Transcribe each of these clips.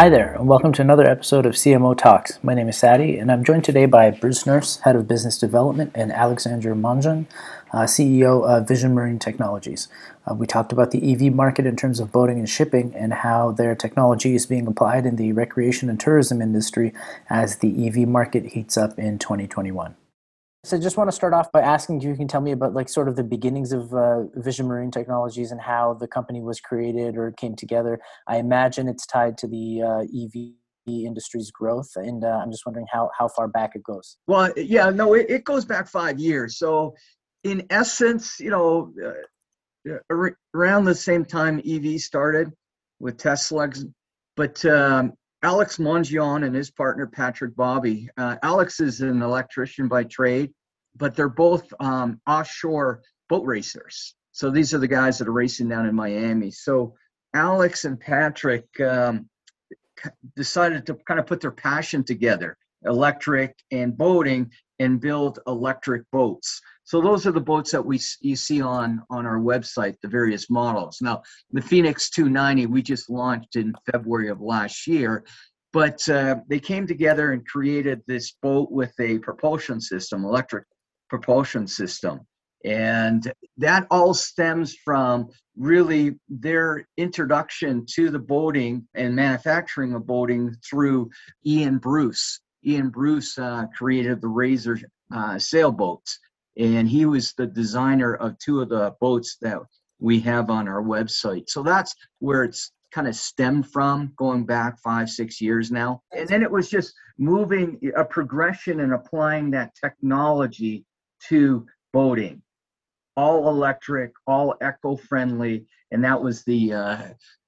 Hi there, and welcome to another episode of CMO Talks. My name is Sadi, and I'm joined today by Bruce Nurse, Head of Business Development, and Alexandre Mongeon, uh, CEO of Vision Marine Technologies. Uh, we talked about the EV market in terms of boating and shipping and how their technology is being applied in the recreation and tourism industry as the EV market heats up in 2021. So just want to start off by asking if you can tell me about like sort of the beginnings of uh, Vision Marine Technologies and how the company was created or came together. I imagine it's tied to the uh, EV industry's growth, and uh, I'm just wondering how how far back it goes. Well, yeah, no, it, it goes back five years. So, in essence, you know, uh, around the same time EV started with Tesla, but um, Alex Mongeon and his partner Patrick Bobby. Uh, Alex is an electrician by trade, but they're both um, offshore boat racers. So these are the guys that are racing down in Miami. So Alex and Patrick um, decided to kind of put their passion together, electric and boating, and build electric boats. So those are the boats that we you see on on our website, the various models. Now, the Phoenix 290 we just launched in February of last year, but uh, they came together and created this boat with a propulsion system, electric propulsion system. And that all stems from really their introduction to the boating and manufacturing of boating through Ian Bruce. Ian Bruce uh, created the Laser uh, sailboats and he was the designer of two of the boats that we have on our website. So that's where it's kind of stemmed from going back five, six years now. And then it was just moving a progression and applying that technology to boating, all electric, all eco friendly. And that was the uh,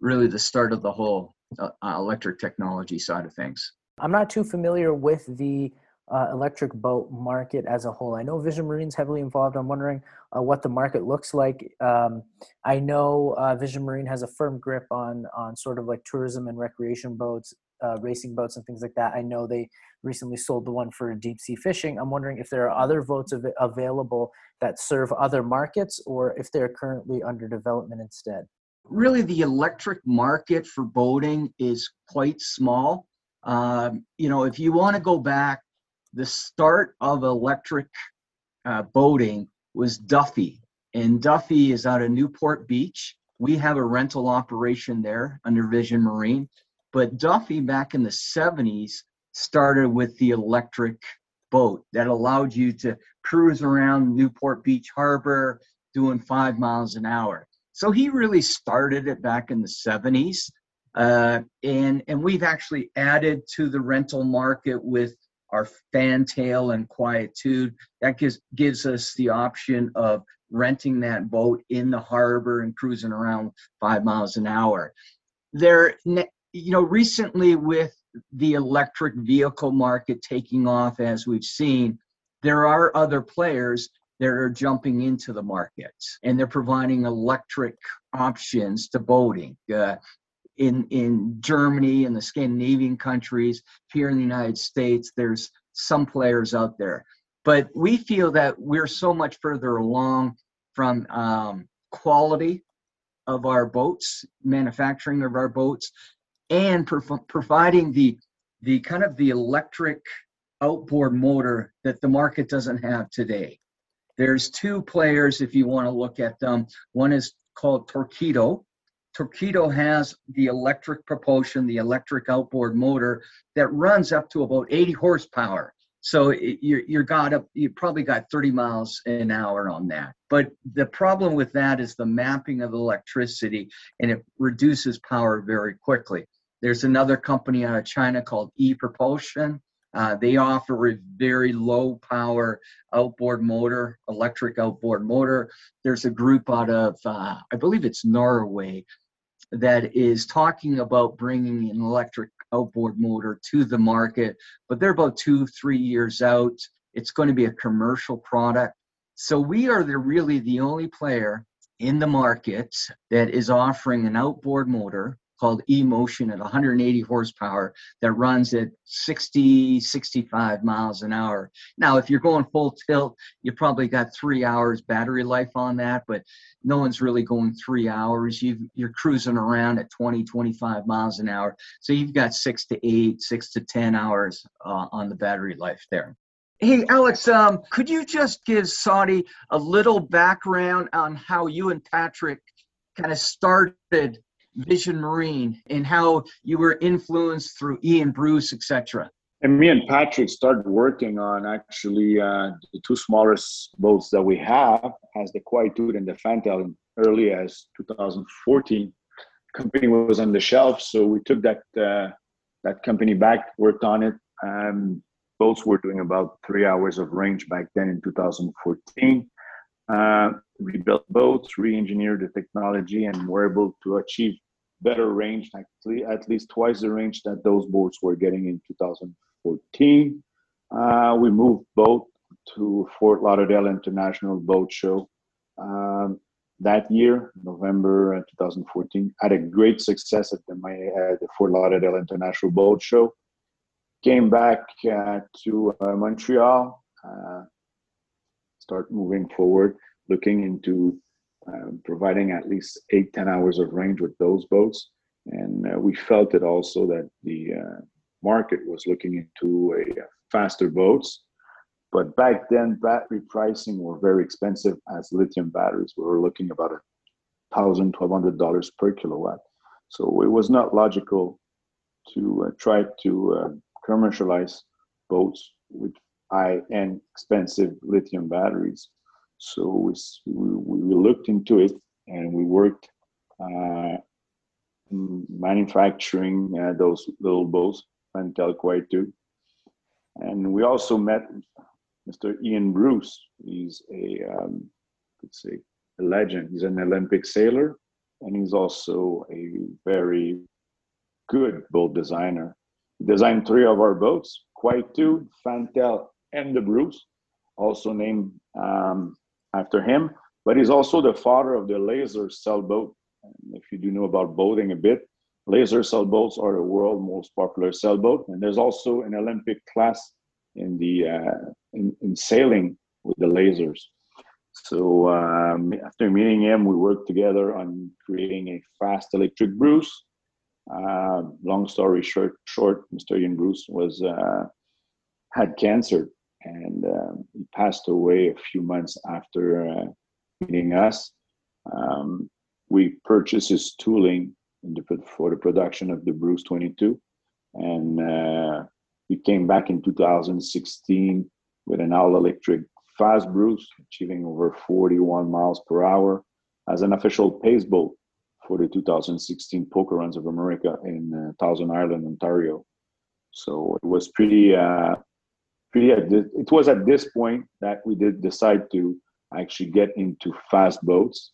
really the start of the whole uh, electric technology side of things. I'm not too familiar with the uh, electric boat market as a whole? I know Vision Marine's heavily involved. I'm wondering uh, what the market looks like. Um, I know uh, Vision Marine has a firm grip on on sort of like tourism and recreation boats, uh, racing boats, and things like that. I know they recently sold the one for deep sea fishing. I'm wondering if there are other boats av- available that serve other markets, or if they're currently under development instead. Really, the electric market for boating is quite small. Um, you know, if you want to go back the start of electric uh, boating was Duffy. And Duffy is out of Newport Beach. We have a rental operation there under Vision Marine. But Duffy back in the 70s started with the electric boat that allowed you to cruise around Newport Beach Harbor doing five miles an hour. So he really started it back in the 70s. Uh, and, and we've actually added to the rental market with our fantail and quietude. That gives gives us the option of renting that boat in the harbor and cruising around five miles an hour. There, you know, recently with the electric vehicle market taking off as we've seen, there are other players that are jumping into the market and they're providing electric options to boating. Uh, in in Germany and the Scandinavian countries, here in the United States, there's some players out there. But we feel that we're so much further along from um, quality of our boats, manufacturing of our boats, and providing the the kind of the electric outboard motor that the market doesn't have today. There's two players if you want to look at them. One is called Torqeedo, Torqeedo has the electric propulsion, the electric outboard motor that runs up to about 80 horsepower. So you you got up, you probably got 30 miles an hour on that. But the problem with that is the mapping of electricity, and it reduces power very quickly. There's another company out of China called E Propulsion. Uh, they offer a very low power outboard motor, electric outboard motor. There's a group out of, uh, I believe it's Norway, that is talking about bringing an electric outboard motor to the market, but they're about two, three years out. It's going to be a commercial product. So we are the, really the only player in the market that is offering an outboard motor called eMotion at 180 horsepower that runs at 60, 65 miles an hour. Now, if you're going full tilt, you probably got three hours battery life on that, but no one's really going three hours. you are cruising around at 20, 25 miles an hour. So you've got six to eight, six to 10 hours uh, on the battery life there. Hey, Alex, um, could you just give Saudi a little background on how you and Patrick kind of started Vision Marine and how you were influenced through Ian Bruce, etc. And me and Patrick started working on actually uh, the two smallest boats that we have, as the Quietude and the Fantail, early as 2014. Company was on the shelf, so we took that uh, that company back, worked on it. Um, boats were doing about three hours of range back then in 2014. Uh, rebuilt boats, re-engineered the technology, and were able to achieve better range, at least twice the range that those boards were getting in 2014. Uh, we moved boat to Fort Lauderdale International Boat Show um, that year, November uh, 2014. Had a great success at the, uh, the Fort Lauderdale International Boat Show. Came back uh, to uh, Montreal, uh, start moving forward, looking into um, providing at least eight, 10 hours of range with those boats. And uh, we felt it also that the uh, market was looking into a uh, faster boats. But back then, battery pricing were very expensive as lithium batteries. We were looking about a thousand, twelve hundred dollars per kilowatt. So it was not logical to uh, try to uh, commercialize boats with high-end, expensive lithium batteries so we, we, looked into it and we worked uh, manufacturing uh, those little boats, Fantail Quietude. And we also met Mr. Ian Bruce. He's a, um, say, a legend. He's an Olympic sailor, and he's also a very good boat designer. He designed three of our boats, Quietude, Fantail, and the Bruce, also named um, after him. But he's also the father of the laser sailboat. And if you do know about boating a bit, laser sailboats are the world's most popular sailboat. And there's also an Olympic class in the uh, in, in sailing with the lasers. So um, after meeting him, we worked together on creating a fast electric Bruce. Uh, long story short, short, Mr. Ian Bruce was uh, had cancer and um, he passed away a few months after uh, meeting us. Um, we purchased his tooling the, for the production of the Bruce 22, and uh, we came back in 2016 with an all-electric fast Bruce, achieving over 41 miles per hour as an official pace boat for the 2016 Poker Runs of America in uh, Thousand Island, Ontario. So it was pretty uh, it was at this point that we did decide to actually get into fast boats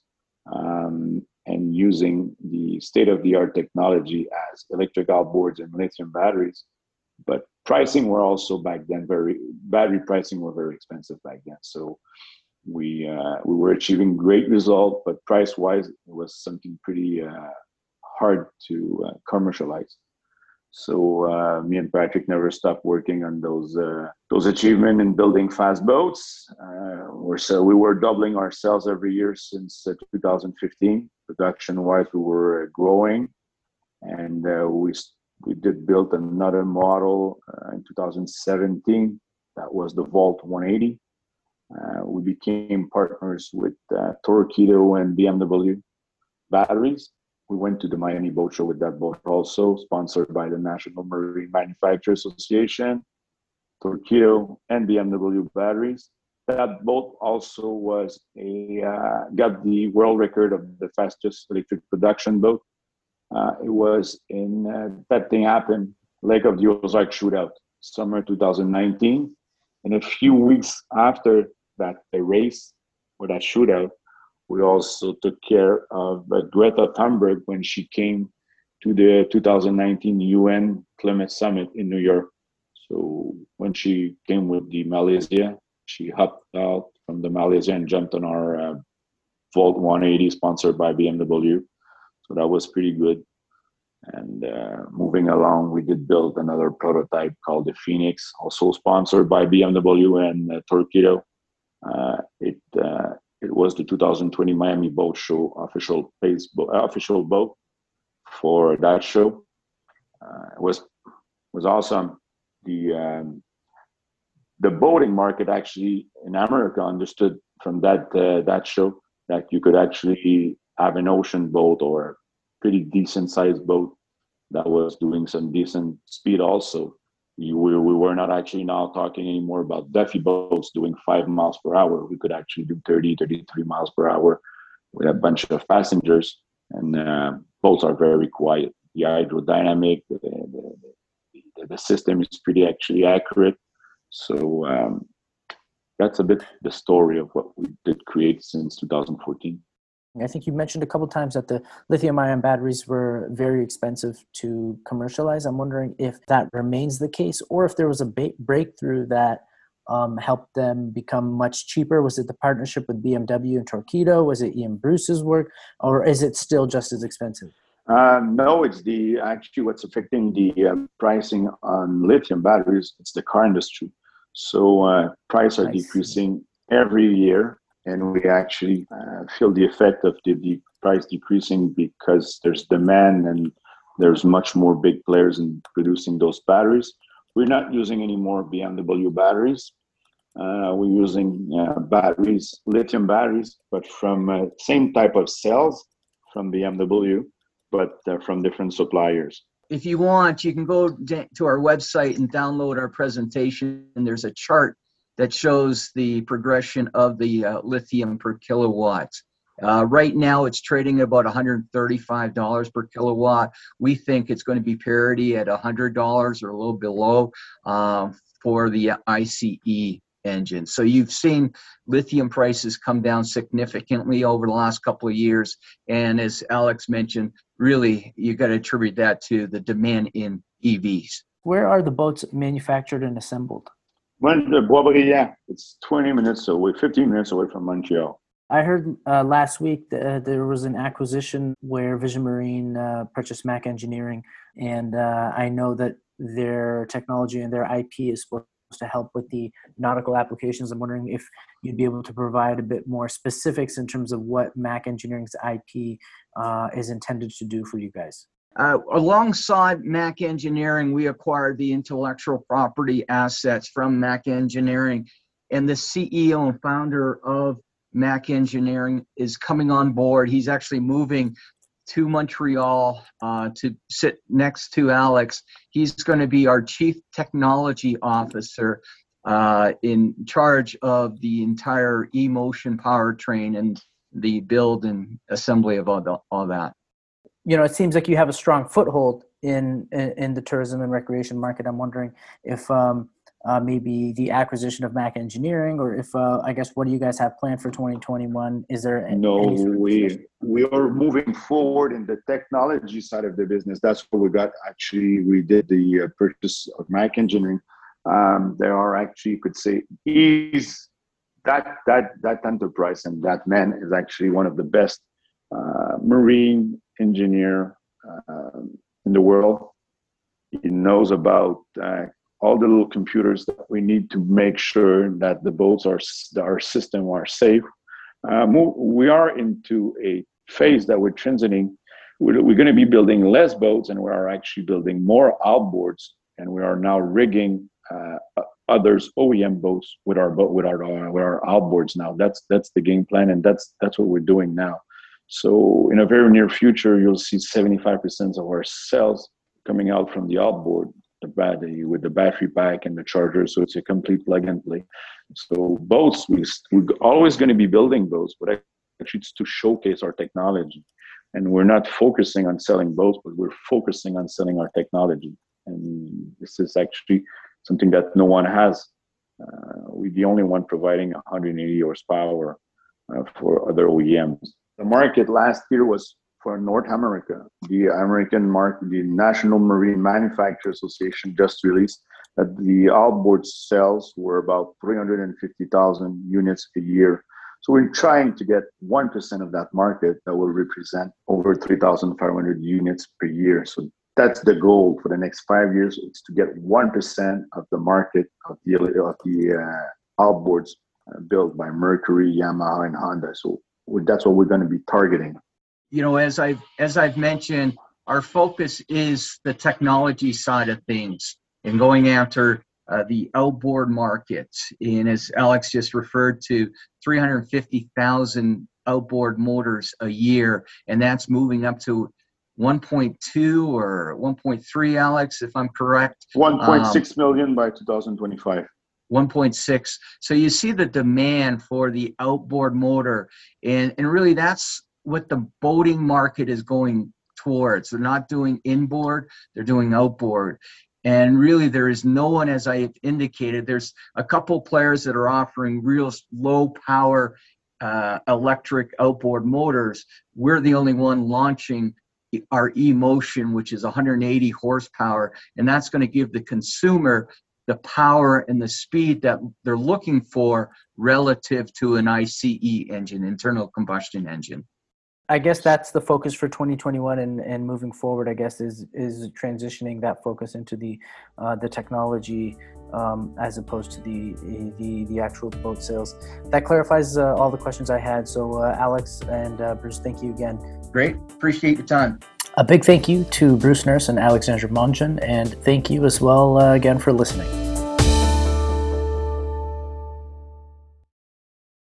um, and using the state-of-the-art technology as electric outboards and lithium batteries. But pricing were also back then very battery pricing were very expensive back then. So we uh, we were achieving great result, but price-wise, it was something pretty uh, hard to uh, commercialize. So uh, me and Patrick never stopped working on those uh, those achievements in building fast boats. Uh, so we were doubling ourselves every year since uh, 2015. Production wise, we were uh, growing, and uh, we we did build another model in 2017. That was the Volt 180. we became partners with Torqeedo and BMW batteries we went to the Miami Boat Show with that boat also, sponsored by the National Marine Manufacturers Association, Torqeedo, and BMW batteries. That boat also was a uh, got the world record of the fastest electric production boat. Uh, it was in uh, that thing happened Lake of the Ozark shootout, summer 2019, and a few weeks after that the race or that shootout, we also took care of uh, Greta Thunberg when she came to the 2019 UN Climate Summit in New York. So when she came with the Malizia, she hopped out from the Malizia and jumped on our uh, Volt 180 sponsored by BMW. So that was pretty good. And uh, moving along, we did build another prototype called the Phoenix, also sponsored by BMW and uh, Torqeedo. Uh, it uh, it was the 2020 Miami Boat Show official official boat for that show. Uh, it was was awesome. The um, the boating market actually in America understood from that uh, that show that you could actually have an ocean boat or a pretty decent sized boat that was doing some decent speed also. We, we were not actually now talking anymore about Duffy boats doing five miles per hour. We could actually do 30, 33 miles per hour with a bunch of passengers. And uh, boats are very quiet. The hydrodynamic, the, the, the, the system is pretty actually accurate. So um, that's a bit the story of what we did create since 2014. I think you mentioned a couple times that the lithium ion batteries were very expensive to commercialize. I'm wondering if that remains the case or if there was a ba- breakthrough that um, helped them become much cheaper. Was it the partnership with BMW and Torqeedo? Was it Ian Bruce's work? Or is it still just as expensive? Uh, no, it's the actually what's affecting the uh, pricing on lithium batteries. It's the car industry. So uh, prices are decreasing every year and we actually uh, feel the effect of the, the price decreasing because there's demand and there's much more big players in producing those batteries. We're not using any more BMW batteries. Uh, we're using uh, batteries, lithium batteries, but from uh, same type of cells from BMW, but uh, from different suppliers. If you want, you can go to our website and download our presentation. And there's a chart that shows the progression of the uh, lithium per kilowatt. Uh, right now, it's trading at about $135 per kilowatt. We think it's going to be parity at $100 or a little below uh, for the ICE engine. So you've seen lithium prices come down significantly over the last couple of years. And as Alex mentioned, really, you got to attribute that to the demand in EVs. Where are the boats manufactured and assembled? The Boisbriand, it's 20 minutes away, 15 minutes away from Montreal. I heard uh, last week that uh, there was an acquisition where Vision Marine uh, purchased Mac Engineering, and uh, I know that their technology and their IP is supposed to help with the nautical applications. I'm wondering if you'd be able to provide a bit more specifics in terms of what Mac Engineering's IP uh, is intended to do for you guys. Uh, alongside Mac Engineering, we acquired the intellectual property assets from Mac Engineering, and the CEO and founder of Mac Engineering is coming on board. He's actually moving to Montreal uh, to sit next to Alex. He's going to be our chief technology officer uh, in charge of the entire e-motion powertrain and the build and assembly of all, the, all that you know, it seems like you have a strong foothold in in, in the tourism and recreation market. I'm wondering if um, uh, maybe the acquisition of Mac Engineering, or if uh, I guess what do you guys have planned for 2021? Is there any, no? Any sort of we we are moving forward in the technology side of the business. That's what we got. Actually, we did the uh, purchase of Mac Engineering. Um, there are actually, you could say, is that that that enterprise and that man is actually one of the best uh, marine engineer uh, in the world. He knows about uh, all the little computers that we need to make sure that the boats are our system are safe. Uh, we are into a phase that we're transiting. We're, we're going to be building less boats, and we are actually building more outboards. And we are now rigging uh, others OEM boats with our boat with our with our outboards now. That's that's the game plan, and that's that's what we're doing now. So in a very near future, you'll see 75% of our cells coming out from the outboard, the battery with the battery pack and the charger. So it's a complete plug and play. So boats, we, we're always going to be building boats, but actually it's to showcase our technology. And we're not focusing on selling boats, but we're focusing on selling our technology. And this is actually something that no one has. Uh, we're the only one providing 180 horsepower uh, for other OEMs the market last year was for North America. The American market, the National Marine Manufacturer Association just released that the outboard sales were about 350,000 units a year. So we're trying to get 1% of that market that will represent over 3,500 units per year. So that's the goal for the next five years. It's to get 1% of the market of the, of the uh, outboards uh, built by Mercury, Yamaha, and Honda. So that's what we're going to be targeting. You know, as I've as I've mentioned, our focus is the technology side of things and going after uh, the outboard market. And as Alex just referred to, 350,000 outboard motors a year, and that's moving up to 1.2 or 1.3, Alex, if I'm correct. 1.6 um, million by 2025. 1.6. So you see the demand for the outboard motor, and, and really that's what the boating market is going towards. They're not doing inboard, they're doing outboard. And really, there is no one, as I indicated, there's a couple players that are offering real low power uh, electric outboard motors. We're the only one launching our e-motion, which is 180 horsepower, and that's going to give the consumer the power and the speed that they're looking for relative to an ICE engine, internal combustion engine. I guess that's the focus for 2021 and, and moving forward. I guess is is transitioning that focus into the uh, the technology um, as opposed to the, the the actual boat sales. That clarifies uh, all the questions I had. So uh, Alex and uh, Bruce, thank you again. Great, appreciate your time. A big thank you to Bruce Nurse and Alexandre Mongeon, and thank you as well uh, again for listening.